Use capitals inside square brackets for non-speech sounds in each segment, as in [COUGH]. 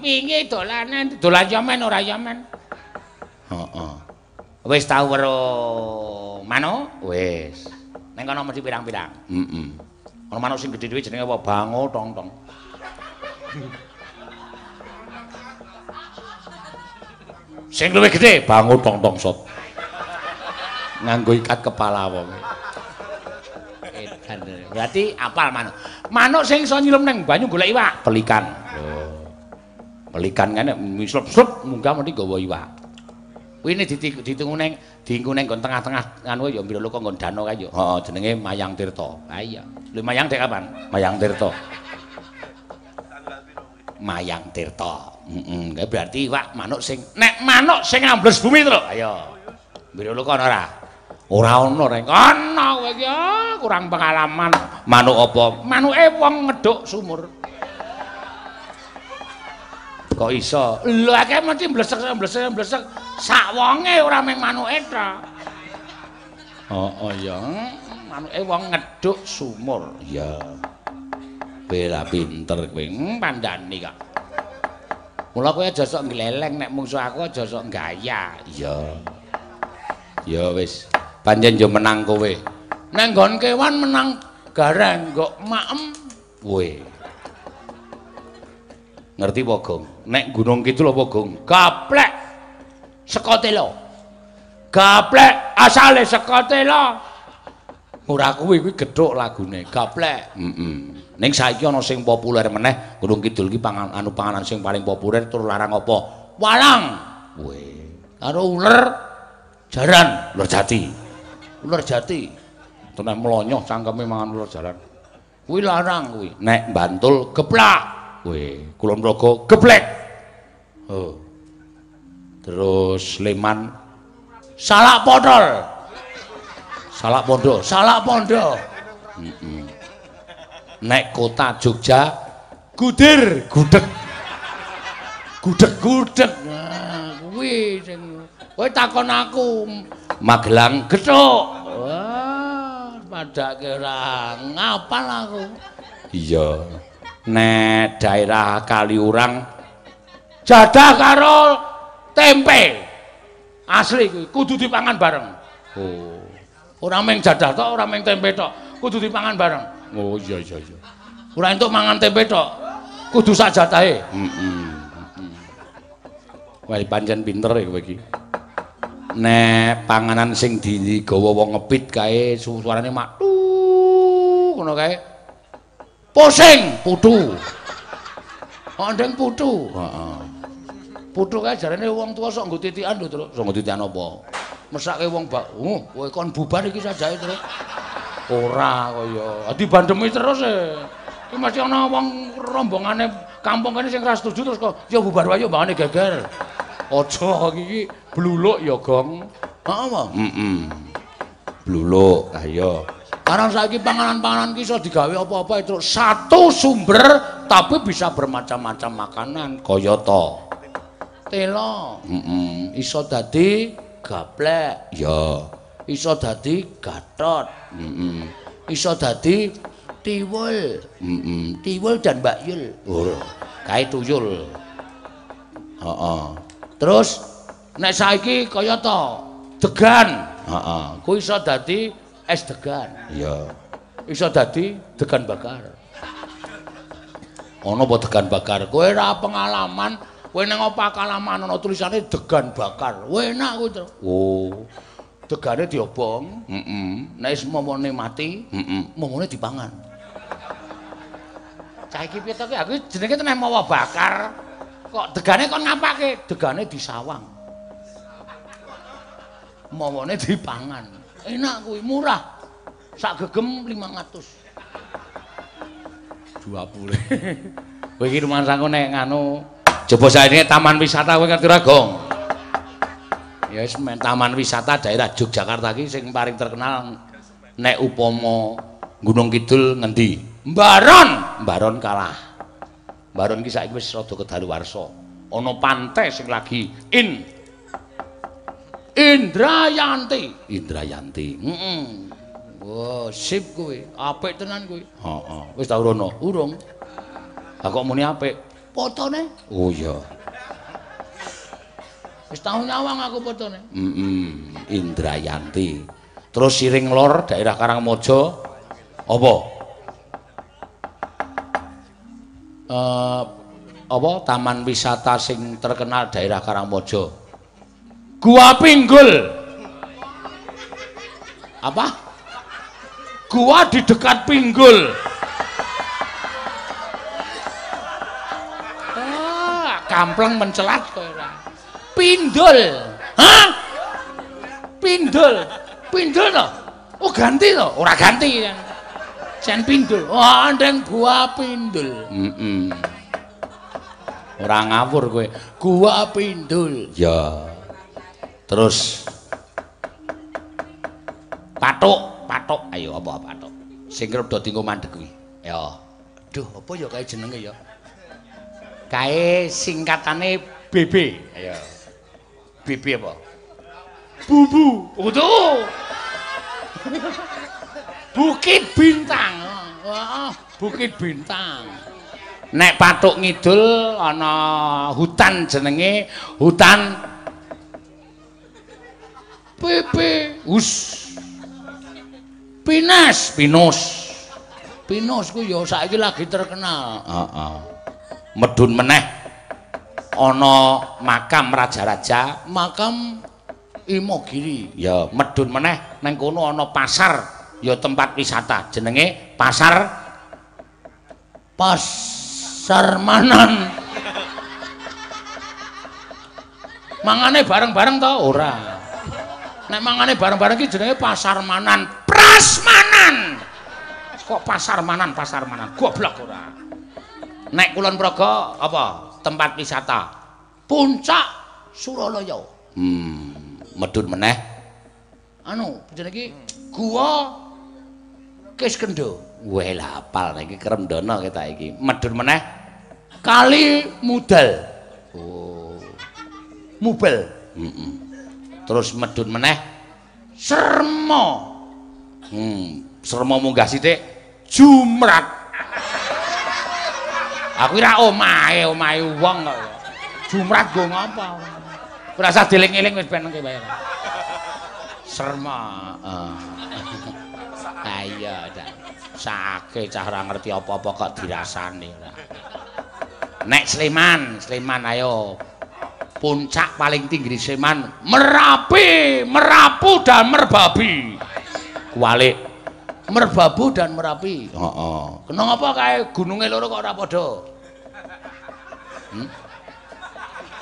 Wingi dolanan, dolan yomen ora yomen. Heeh. Wis tau weruh manuk? Wis. Ning kono mesti pirang-pirang. Heeh. Ana manuk sing gedhe dhewe jenenge apa? Bango tong-tong. Sing luwih gedhe bango tong-tong sop. Nganggo ikat kepala wong. Edan. Berarti apal manuk. Manuk sing iso nyilem ning banyu golek iwak, pelikan. Pelikan kene mislep-slep munggah mesti gawa iwak. Kuwi ne ditungu ning diengku ning tengah-tengah anu ya mbira kok nggon danau kae ya. Heeh, jenenge Mayang Tirta. Ha iya. Lho Mayang dek kapan? Mayang Tirta. Mayang Tirta. Heeh, mm berarti iwak manuk sing nek manuk sing ambles bumi to. Ayo. Mbira kok ana ora? Ora ana rek. Ana kowe iki kurang pengalaman. Manuk apa? Manuke wong ngeduk sumur. Kok iso? Lho akeh mesti mblesek mblesek mblesek sak wonge ora mung manuke tok. Oh, oh ya. Manuke wong ngeduk sumur. Iya. Bela pinter kowe. Hmm, pandani kok. Mula kowe aja sok gleleng nek mungsuh aku aja sok gaya. Iya. Ya wis. Panjen yo menang kowe. Nek nggon kewan menang gareng kok maem. Kowe. Ngerti apa, Gong? Nek Gunung Kidul apa, Gong? Gaplek saka tela. Gaplek asale saka tela. Ora kuwi kuwi gethuk lagune. Gaplek. Heeh. Ning saiki ana sing populer meneh Gunung Kidul iki pangan anu panganan sing paling populer tur larang apa? Walang. Kowe. Karo uler jaran, uler jati. Uler jati. Tenan mlonyoh cangkeme mangan uler jaran. Kuwi larang kuwi. Nek Bantul geplak. Kowe Kulon Progo geblek. Oh. Terus Sleman salak podol. Salak pondo, salak pondo. Nek kota Jogja gudir, gudeg. Gudeg-gudeg. Kuwi sing kowe takon aku Magelang gethuk. Wah, padake ora ngapal aku. Iya. Nek daerah Kaliurang jadah karo tempe. Asli kuwi kudu dipangan bareng. Oh. Ora mung jadah tok ora mung tempe tok kudu dipangan bareng. Oh iya iya iya. Ora entuk mangan tempe tok kudu sak jatahe heeh Wah, pancen pinter ya kowe iki. Nek panganan sing digawa wong ngepit kae suarane mak ngono kae. Pusing putu. Ondeng putu. Heeh. Putu kae jarane wong tuwa sok nggo titikan lho, Truk. Sok nggo titikan apa? Mesake wong bak, "Oh, kowe kon bubar iki sajae, Truk." Ora kaya. Dibandemi terus e. Iki mesti ana wong rombongane kampung kene sing ra setuju terus kok ya bubar wae mbangane geger. Aja iki bluluk ya, Gong. Heeh, apa? Heeh. Bluluk. Ayo. Karena saiki panganan-panganan ki iso digawe apa-apa itu satu sumber tapi bisa bermacam-macam makanan kaya to. Telo. Heeh. Iso dadi gaplek. Ya. Iso dadi gatot. Heeh. Iso dadi tiwul. Heeh. Tiwul dan mbakyul. Oh. Kae tuyul. Heeh. Terus nek saiki kaya to degan. Heeh. Ku iso dadi es degan. Iya. Iso dadi degan bakar. Ana apa degan bakar? Kowe ora pengalaman, kowe nang apa kalaman ana tulisane degan bakar. Kowe enak kuwi. Oh. Degane diobong. Heeh. Nek wis momone mati, heeh, momone dipangan. Cah iki piye to ki? Aku jenenge tenan mawa bakar. Kok degane kon ngapake? Degane disawang. Mawane dipangan. Enak kuwi, murah. Sak gegem 500. 20. Kowe iki rumah sangku nek nganu coba saene taman wisata kowe ngerti ora, Gong? Ya wis taman wisata daerah Yogyakarta iki sing paling terkenal nek upama Gunung Kidul ngendi? Mbaron, Mbaron kalah. Mbaron iki saiki wis rada kedaluwarsa. Ana pantai sing lagi in Indrayanti. Indrayanti. Heeh. Wah, sip kuwi. Apik tenan kuwi. Heeh. Wis tau rono? Urung. Lah kok muni apik? Fotone? Oh iya. Wis tau nyawang aku fotone. Heeh, Indrayanti. Terus Siring Lor daerah Karangmojo apa? Eh apa taman wisata sing terkenal daerah Karangmojo? Gua Pinggul. Apa? Gua di dekat Pinggul. Ah, kampleng mencelat kowe ora. Pindul. Hah? Pindul. Pindul to? Oh ganti to? Ora ganti kan. Jan pindul. Oh, ndeng gua pindul. Heeh. Ora ngawur kowe. Gua pindul. Ya. Terus Patuk, patuk. Ayo apa patuk? Sing kerep do tingko mandeg kuwi. Ya. Duh, apa ya kae jenenge ya? Kae singkatane BB. Ayo. BB apa? Bubu. Utuh. Bukit Bintang. Wah, Bukit Bintang. Nek Patuk Ngidul ana hutan jenenge hutan PP. Us. Pinas, Pinus. Pinus ku ya saiki lagi terkenal. Heeh. Medun meneh ana makam raja-raja, makam Imogiri. Ya, medun meneh nang kono ana pasar, ya tempat wisata jenenge Pasar Pasar Manan. Mangane bareng-bareng to ora? Nek mangane bareng-bareng iki jenenge Pasar Manan, Prasmanan. Kok Pasar Manan, Pasar Manan? Goblok ora. Nek Kulon Progo apa? Tempat wisata. Puncak Suralaya. Hmm, medun meneh. Anu, jenenge iki Gua Kiskendo. Wah, lah apal iki Kremdana kita iki. Medun meneh Kali Mudal. Oh. Mubel. Heeh. Terus medun meneh Sermo. Hmm, Sermo munggah sithik Jumrat. Aku ora omahe, omahe wong kok. Jumrat go ngapa? Ora usah dieling-eling wis ben nang bayar. Serma. Uh. Ha iya, sake cah ora ngerti apa-apa kok dirasani. Nek Sleman, Sleman ayo. Puncak paling tinggi di Sleman, Merapi, Merapu dan Merbabi. Kualik. Merbabu dan Merapi. Oh, oh. Kenapa kae gununge loro kok ora padha? Hmm?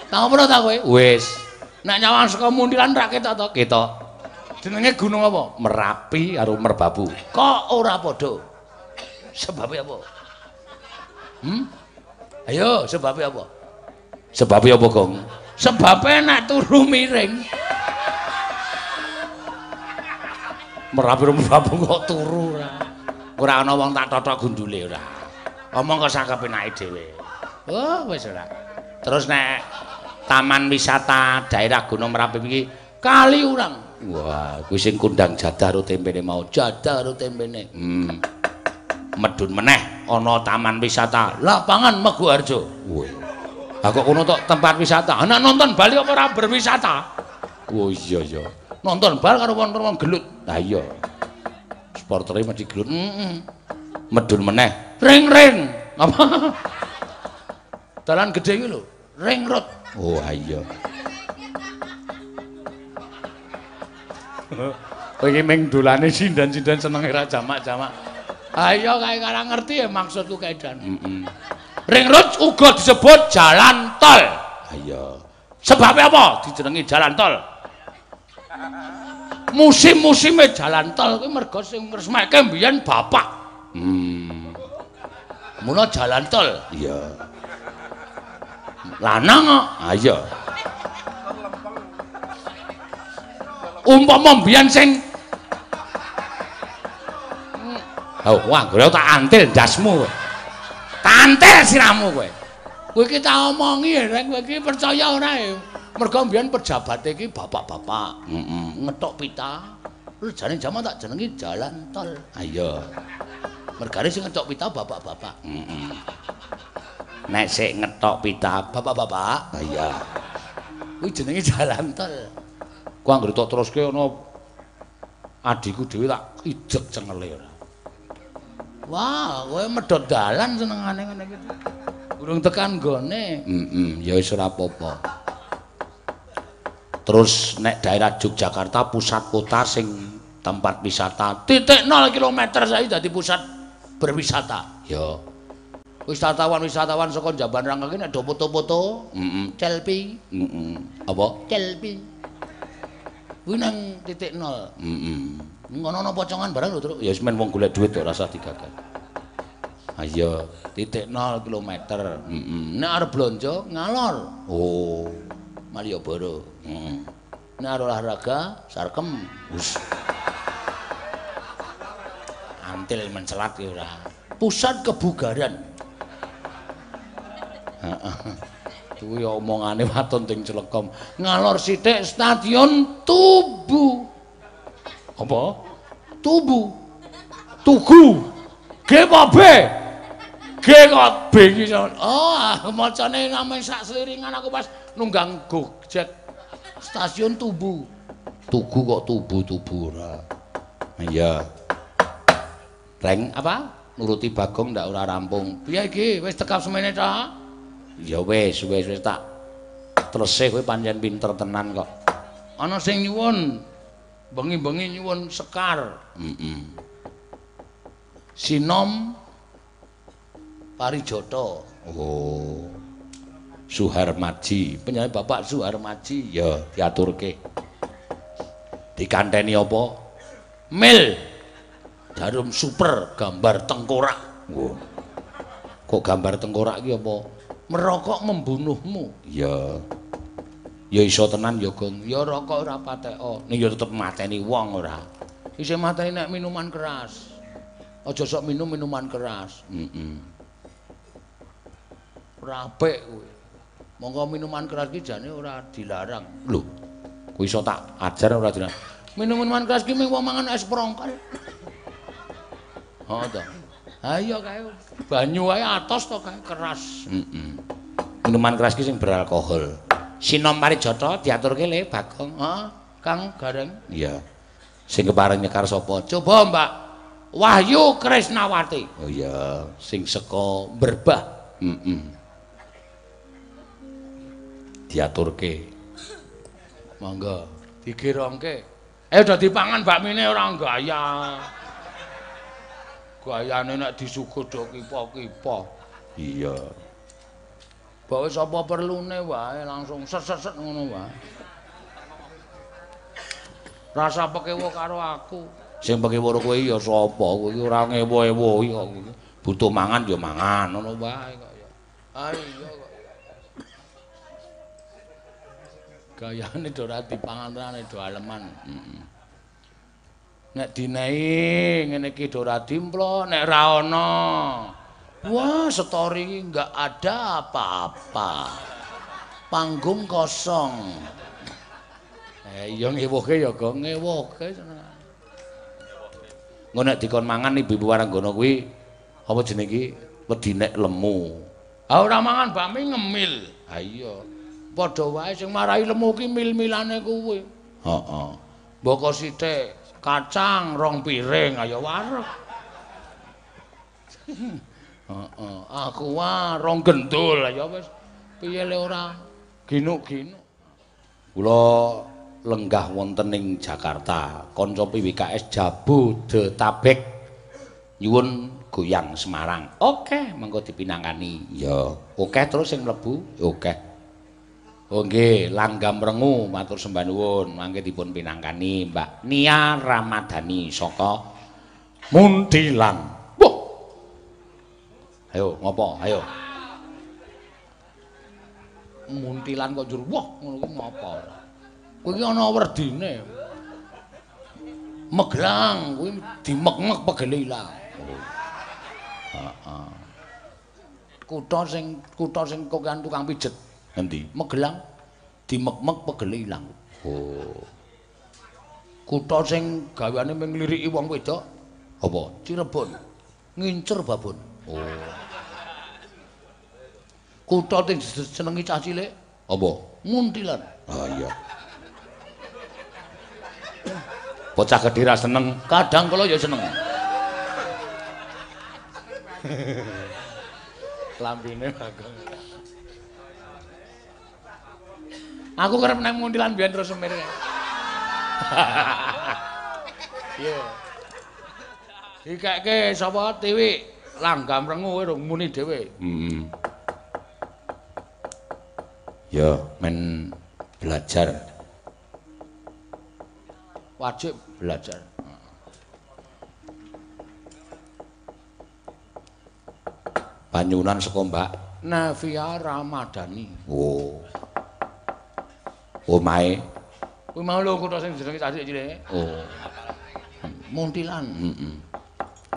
Tak ngono ta kowe? Wis. Nek nyawang saka mundilan ra ketok to? Ketok. Jenenge gunung apa? Merapi karo Merbabu. Kok ora padha? Sebabnya apa? Hmm? Ayo, sebabnya apa? Sebabnya apa, Gong? Sebabnya nak turu miring. Merapi Merbabu kok turu ora. Ora ana wong tak totok gundule ora. Omong kok sakepe nake dhewe. Oh, wis ora. Terus nek taman wisata daerah Gunung Merapi iki kali urang. Wah, kuwi sing kundang jadah karo tempene mau, jadah karo tempene. Hmm. Medun meneh ana taman wisata lapangan Meguarjo. Woi. Lah kok kono tok tempat wisata. Anak nonton Bali apa ora berwisata? Oh iya iya. Nonton bal karo wong-wong gelut. Lah iya. Sportere mesti gelut. Heeh. Medun meneh. Ring-ring. Apa? Dalan gedhe iki lho. Ring road. Oh iya. [LAUGHS] Kowe ming dolane sindan-sindan senenge ra jamak-jamak. Ayo kae ora ngerti ya maksudku kaedan. Heeh. Ring road uga disebut jalan tol. Ayo. Sebabnya apa dijenengi jalan tol? Musim-musime jalan tol kuwi mergo sing ngresmeke mbiyen bapak. Hmm. Mula jalan tol. Iya. Lanang kok. Ha iya. Umpama mbiyen sing Oh, wah, gue tak antil dasmu Tak antil siramu kowe. Kowe iki tak omongi ya, kowe iki percaya ora ya? Mergo mbiyen pejabat iki bapak-bapak, heeh, mm ngetok pita. Terus jane jaman tak jenengi jalan tol. Ha iya. Mergane sing ngetok pita bapak-bapak. Heeh. nek sik ngetok pita bapak-bapak Ah iya. kuwi jenenge jalan tol ku anggere tok teruske ana adikku dhewe tak ijek cengele ora wah kowe medhot dalan senengane ngene iki. Urung tekan gone heeh ya wis ora apa-apa. Terus nek daerah Yogyakarta pusat kota sing tempat wisata titik 0 kilometer saya dadi pusat berwisata. Ya. Wisatawan-wisatawan saka Jamban Rangka iki nek do foto-foto heeh selfie. Heeh apa? Selfie. Kuwi nang titik 0 heeh ngono ana pocongan barang lho ya wis men wong golek duit ora usah digagal. Ayo titik 0 kilometer. Heeh nek arep blonjo ngalor. Oh Malioboro. Heeh nek arep olahraga sarkem. Wis. Antil mencelat ya ora. Pusat kebugaran. Kuwi omongane waton ting Celekom. Ngalor sithik stadion Tubu. Apa? Tubu. Tugu. G apa B? G kok B iki. Oh, macane name sak seliringan aku pas nunggang Gojek. Stasiun Tubu. Tugu kok Tubu Tubu ora. Iya. Reng apa? Nuruti Bagong ndak ora rampung. Piye iki? Wis tekap semene ta? Ya wis, wis wis tak tresih kowe pancen pinter tenan kok. Ana sing nyuwun bengi-bengi nyuwun sekar. Heeh. Sinom Parijata. Oh. Suharmaji, penyanyi Bapak Suharmaji ya diaturke. Dikanteni apa? Mil. Jarum super gambar tengkorak. Wow. Kok gambar tengkorak iki apa? merokok membunuhmu. Ya. Ya iso tenan ya, Gong. Ya rokok ora pateko. Ning ya tetep mateni wong ora. Isih mateni nek minuman keras. Aja sok minum minuman keras. Heeh. Ora apik kuwi. Monggo minuman keras iki jane ora dilarang. Lho. Kuwi iso tak ajar ora dilarang. Minum minuman keras iki mung mangan es prongkol. Oh, to. Ha iya kae banyu wae atos to kae keras. Heeh. Minuman keras ki sing beralkohol. Sinom Parijata diaturke le Bagong. Heeh, Kang Gareng. Iya. Sing kepareng nyekar sapa? Coba Mbak Wahyu Krisnawati. Oh iya, sing saka Berbah. Heeh. Diaturke. Monggo, dikirongke. Eh udah dipangan bakmine ora gaya. gayane nek disuguh do kipa-kipa. Bae sapa perlune wae langsung set-set ngono wae. Rasa pekewo karo aku. Sing pekewo karo kowe ya sapa? Kowe iki ora ngewo-ewo kok. Butuh mangan ya mangan ngono wae kok ya. Ah iya kok. Gayane do ora dipangan do aleman. Heeh. nek dinehi ngene iki ora dimplo nek ra ana wah story enggak ada apa-apa. Panggung kosong. Eh iya ngewuhke ya go ngewuhke ngono nek dikon mangan ibu-ibu waranggana kuwi apa jenenge iki? Wedi nek lemu. Ah ora mangan bakmi ngemil. Ha iya. Padha wae sing marahi lemu ki mil-milane kuwi. Heeh. Mboko sithik kacang rong piring ayo wareg. Heeh, aku wae rong gendul ya wis. Piye le ora ginuk-ginuk. Kula lenggah wonten ing Jakarta, kanca PWKS Jabodetabek nyuwun goyang Semarang. Oke, mengko dipinangkani. Ya, oke terus sing mlebu, oke. Oh nggih, langgam rengu matur sembah nuwun, mangke dipun pinangkani Mbak Nia Ramadhani saka Muntilan. Ayo ngopo? Ayo. Muntilan kok njur wah ngono kuwi ngopo? Kuwi ana werdine. Meglang kuwi dimek-mek pegele ilang. Heeh. Kutha sing kutha sing kokan tukang pijet Endi? Magelang dimek-mek pegele ilang. Oh. Kutha sing gaweane mung ngliriki wong wedok apa? Cirebon. Ngincer babon. Oh. Kutha sing senengi cah cilik apa? Muntilan. Ah iya. Bocah gedhe ra seneng, kadang kala ya seneng. Lambine bagong. Aku kerep nang muntilan biyen terus semir. [LAUGHS] Iya. Dikeke sapa Tiwi langgam rengu kowe rung muni dhewe. Heeh. Ya, men belajar. Wajib belajar. Panyunan saka Mbak Navia Ramadhani. Oh. Omahe. Kuwi mau lho kutho sing jenenge cilik. Oh. Muntilan. Heeh.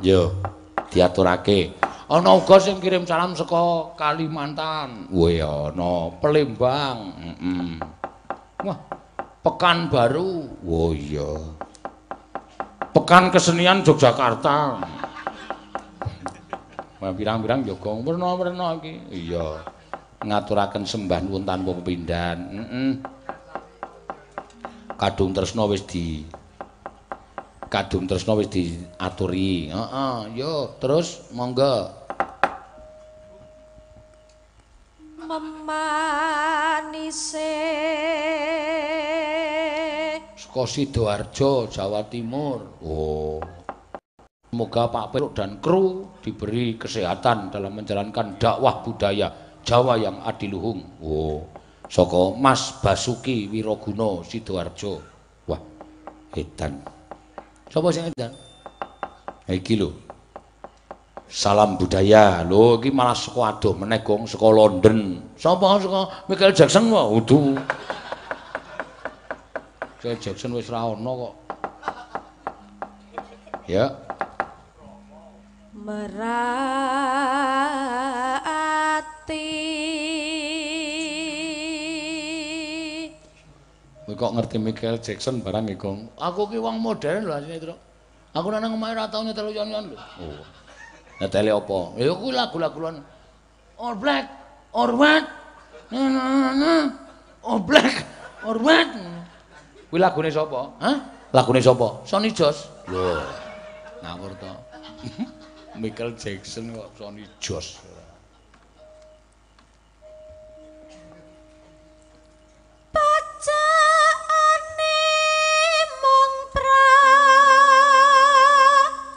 Yo, diaturake. Ana uga sing kirim salam saka Kalimantan. Wah, ana Palembang. Heeh. Wah, Pekanbaru. Oh iya. Pekan Kesenian Yogyakarta. Pirang-pirang yoga werna-werna iki. Iya. Ngaturaken sembah nuwun tanpa pepindhan. Heeh. Kadung tresna wis di Kadung tresna wis diaturi. Heeh, yo terus monggo. Memanise Saka Sidoarjo, Jawa Timur. Oh. Semoga Pak Peruk dan kru diberi kesehatan dalam menjalankan dakwah budaya Jawa yang adiluhung. Oh. Saka Mas Basuki Wiraguna Sidoarjo. Wah, edan. Sapa sing edan? Ha iki lho. Salam budaya. Lho iki malah saka adoh meneh gong saka London. Sapa saka Michael Jackson wae? Udu. Michael Jackson wis ra ono kok. Ya. merati kok ngerti Michael Jackson barang Gong? Aku ki wong modern lho asline, Tru. Aku nang omahe ra tau nyetel yon-yon lho. Oh. Nyeteli apa? Ya kuwi lagu-laguan All Black or What? Na na na. All Black or What? Kuwi lagune sapa? Hah? Lagune sapa? Sonny Josh. Lho. Ngawur to. [LAUGHS] Michael Jackson kok Sonny Josh.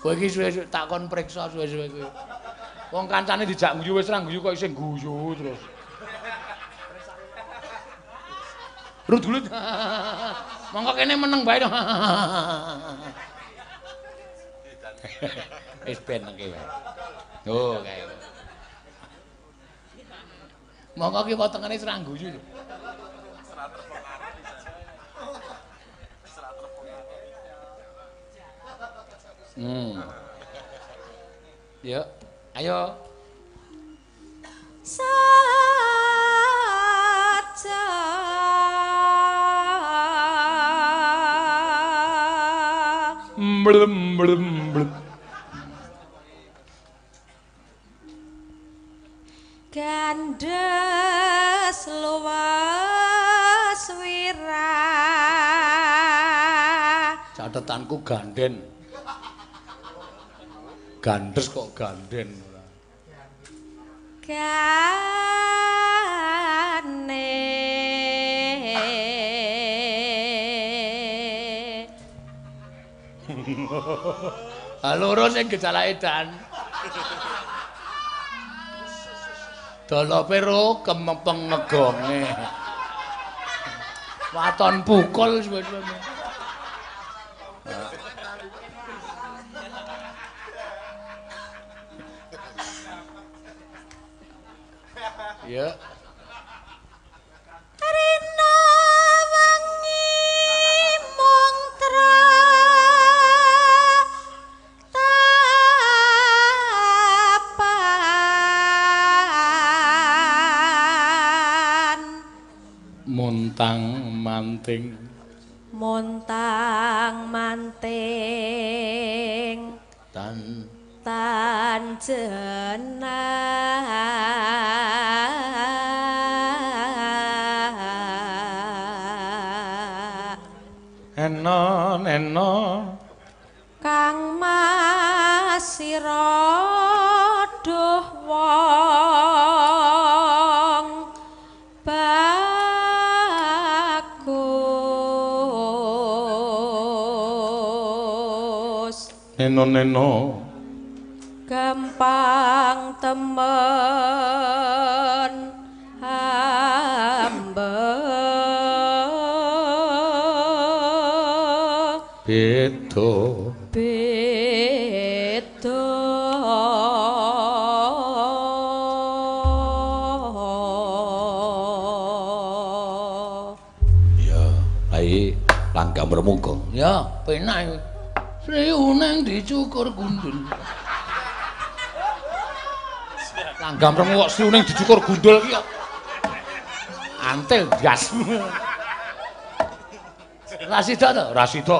Kowe iki suwe-suwe takon priksa suwe-suwe kowe. Wong kancane dijak guyu wis ra guyu kok isih guyu terus. Rut-rut. [LAUGHS] Monggo kene meneng bae. [LAUGHS] Wis ben iki wae. Oh, kae. Monggo ki wis ra guyu lho. Hmm. Yuk, ayo. saja Mblem mblem mblem. gandes luwes wira Catetanku ganden. Gandes kok ganden ora. gane loro sing gejala edan. Dolope ro kemepeng ngegonge. Waton pukul suwe-suwe. Ya. Rina wengi mung tra tapan Muntang manting montang bagus neno neno. Gampang temen hamba. Beda. Beda. Ya ae langgam remuga Ya, penak iki. Sri Uneng dicukur gundul. langgam remuga kok siuning dicukur gundul ki kok antil gas Rasida to? rasida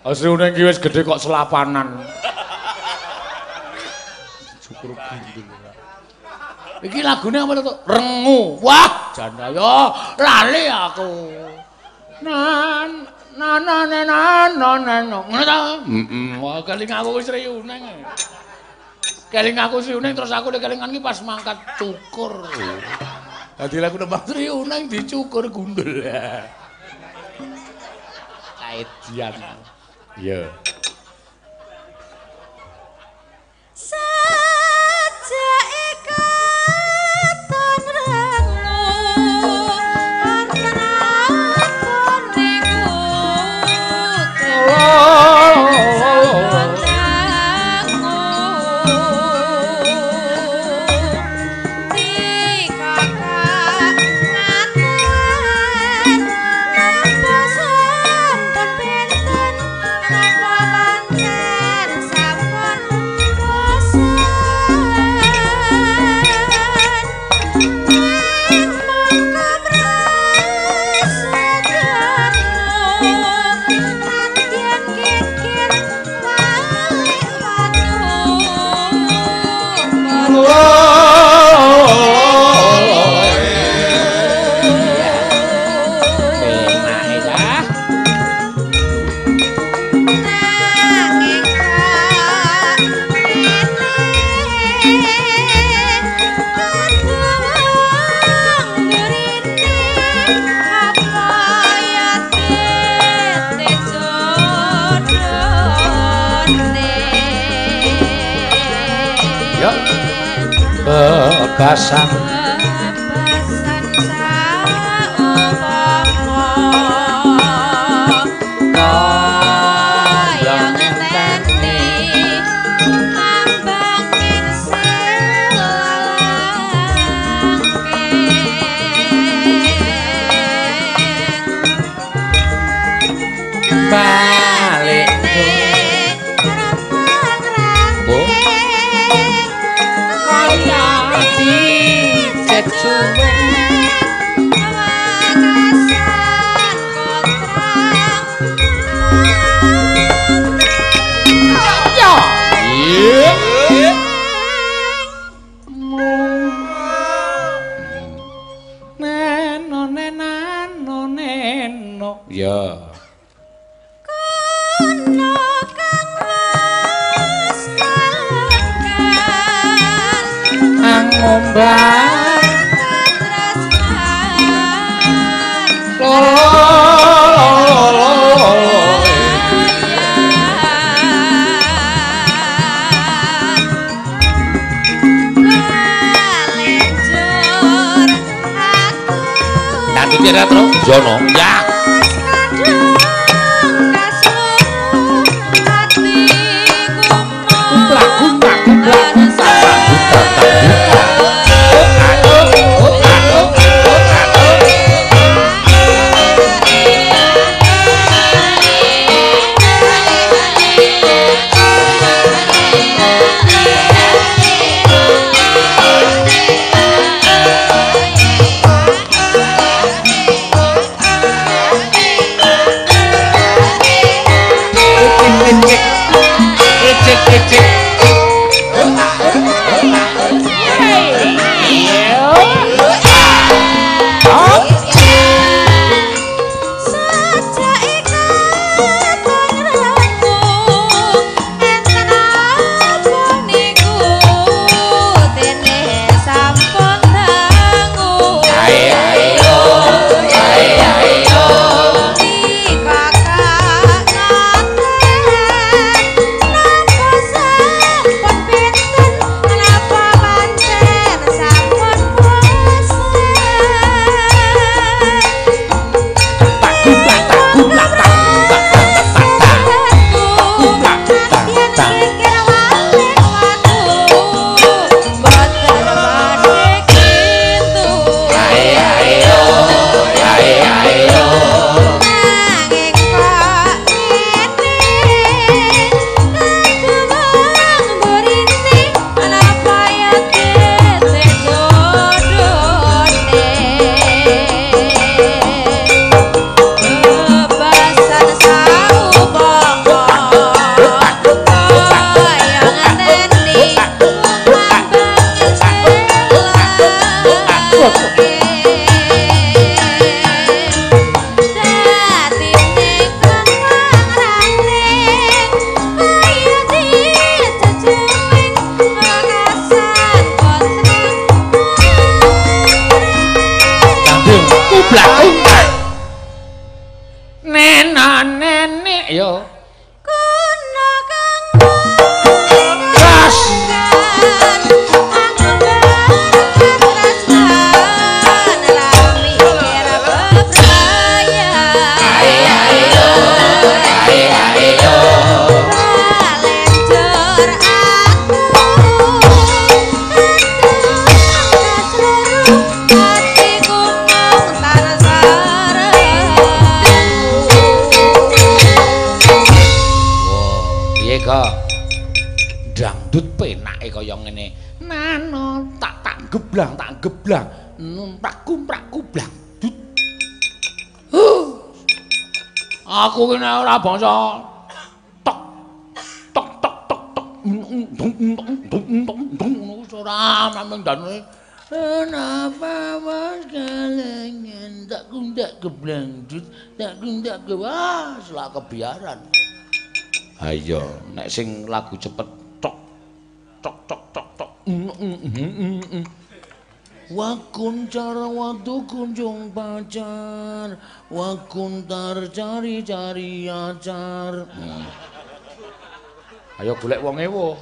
Asri uneng ki wis gedhe kok selapanan. Cukur gundul. Iki lagune apa to? Rengu. Wah, jandaya lali aku. Nan nan nan nan nan nan. Ngono ta? Heeh. Wah, keling aku wis Sri Uneng. Keling aku Sri Uneng terus aku kelingan iki pas mangkat cukur. Dadi lagu nembang Sri Uneng dicukur gundul. [LAUGHS] Kaedian. Iya. Sajak passava ora bangsa tok tok tok tok tok. Dung dung dung dung dung ora mameng dane. Kenapa mas kalengan tak kundak geblang dut tak kundak ke wah selak kebiaran. Ayo, nek sing lagu cepet tok tok tok tok tok. Wakuncar waktu kunjung pacar. Wakuntar cari-cari acar. Hmm. Ayo golek wong ewo.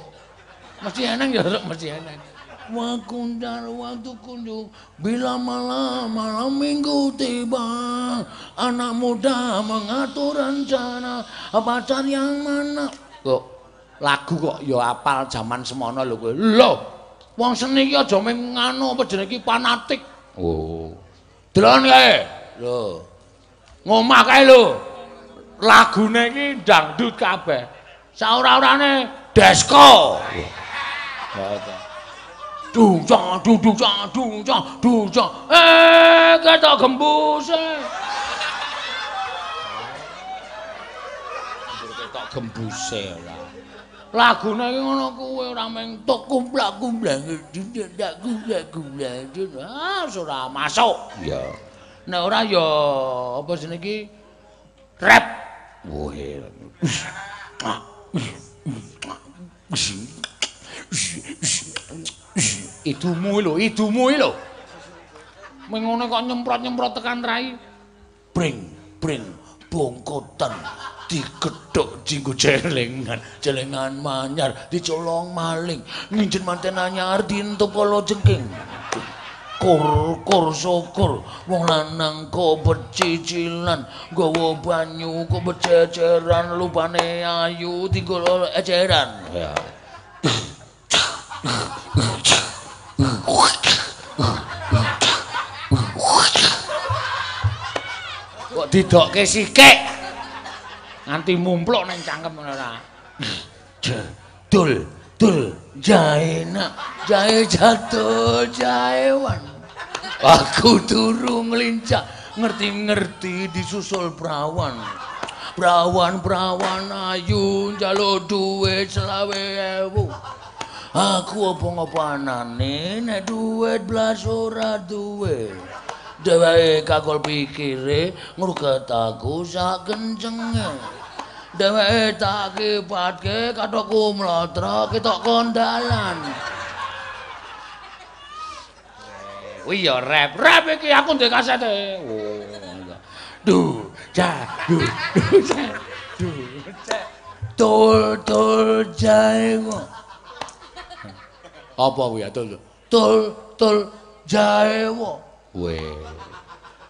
Mesti eneng ya mesti eneng. Wakuntar waktu kunjung. Bila malam malam minggu tiba Anak muda mengatur rencana Pacar yang mana. Kok lagu kok ya apal zaman semono lho kowe. Lho Wong seni iki aja mung nganu apa jenenge iki fanatik. Oh. Delon kae. Lho. Ngomah kae lho. Lagune iki dangdut kabeh. Saora-orane desko. Dung cang dung dung cang dung cang dung cang. Eh, ketok gembuse. Ketok gembuse lah. Lagune iki ngono kuwe ora meng tok kumplak-kumplak ndak kumplak-kumplak ah ora masuk. Ya nek ora ya apa jenenge? Iki rap wah idumu lho idumu lho. Meng ngono kok nyemprot-nyemprot tekan rai. Bring bring bongkotan digedhok jinggo jelengan. Jelengan manyar dicolong maling. Nginjen manten anyar dientup kala jengking. Kur kur syukur. Wong lanang kok becicilan. Gawa banyu kok bececeran lupane ayu tinggal eceran ya. Kok didokke sikik nganti mumpluk ning cangkem ora. Dul, dul, jae nak, jae jatuh, jae wan. Aku turu ngelincak, ngerti-ngerti disusul prawan. Prawan-prawan ayu njaluk duit selawe ewu. Aku apa ngopanane nek duit blas ora duwe. Dheweke kakul pikire ngruget aku sak kencenge. Dheweke tak kipatke kathokku mlotra ketok kondalan Oh iya rap, rap iki aku ndek kasete. Oh. Du, ja, du, du, ja, du, ja. Tul, tul, jae kok. Apa kuwi ya tul? Tul, tul, jae kok. Weh.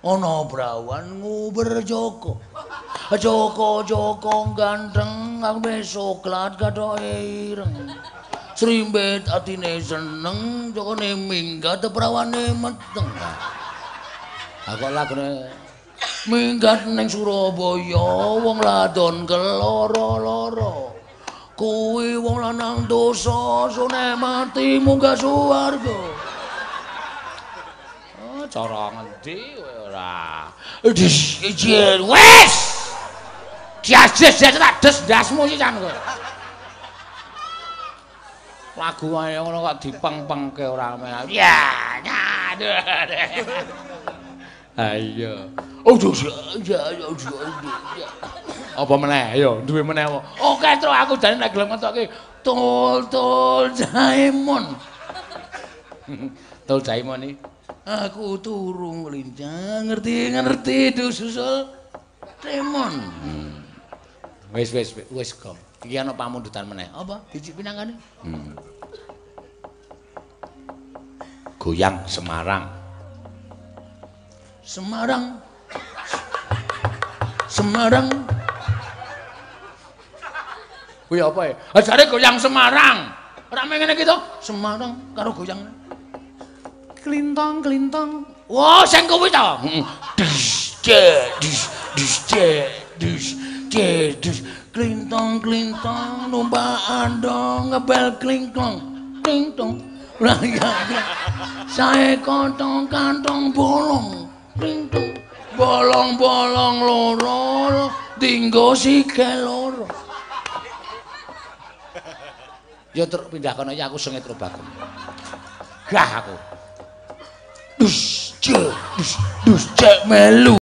Ana brawan nguber Joko. Joko Joko ganteng ame soklat gathoke ireng. Srimbet atine seneng jokone minggat prawane meteng. Aku lagune minggat ning Surabaya wong ladon keloro-loro. Kuwi wong lanang dosa sune mati munggah swarga. Oh, cara ngendi kowe ora? Wis. Diajes jas tak des ndasmu sih jan kowe. Lagu wae ngono kok dipeng-pengke ora meh. Ya, aduh. Ayo. Oh, ya ya ya. Apa meneh? Ayo, duwe meneh? Oke, terus aku jane nek gelem ngetokke tol tol Jaimon. tol Jaimon iki. Aku turu ngelincang, ngerti ngerti dususul Demon. Hmm. Wis wis wis kok. Iki ana pamundutan meneh. Apa? Dicik pinangane? Hmm. Goyang Semarang. Semarang. Semarang. Kuwi apa ya? Ajare goyang Semarang. Ora ngene iki to? Semarang karo goyang. Klintong klintong. Wah, sing kuwi to. Heeh. Dis dis dis dis. Jedus klintong klintong numpak andong ngebel klingklong klingtong lah ya sae kantong kantong bolong klingtong bolong bolong loro dinggo sikil loro Ya truk pindah kono ya aku sengit robaku. Gah aku. Dus, cek, dus, dus, cek melu.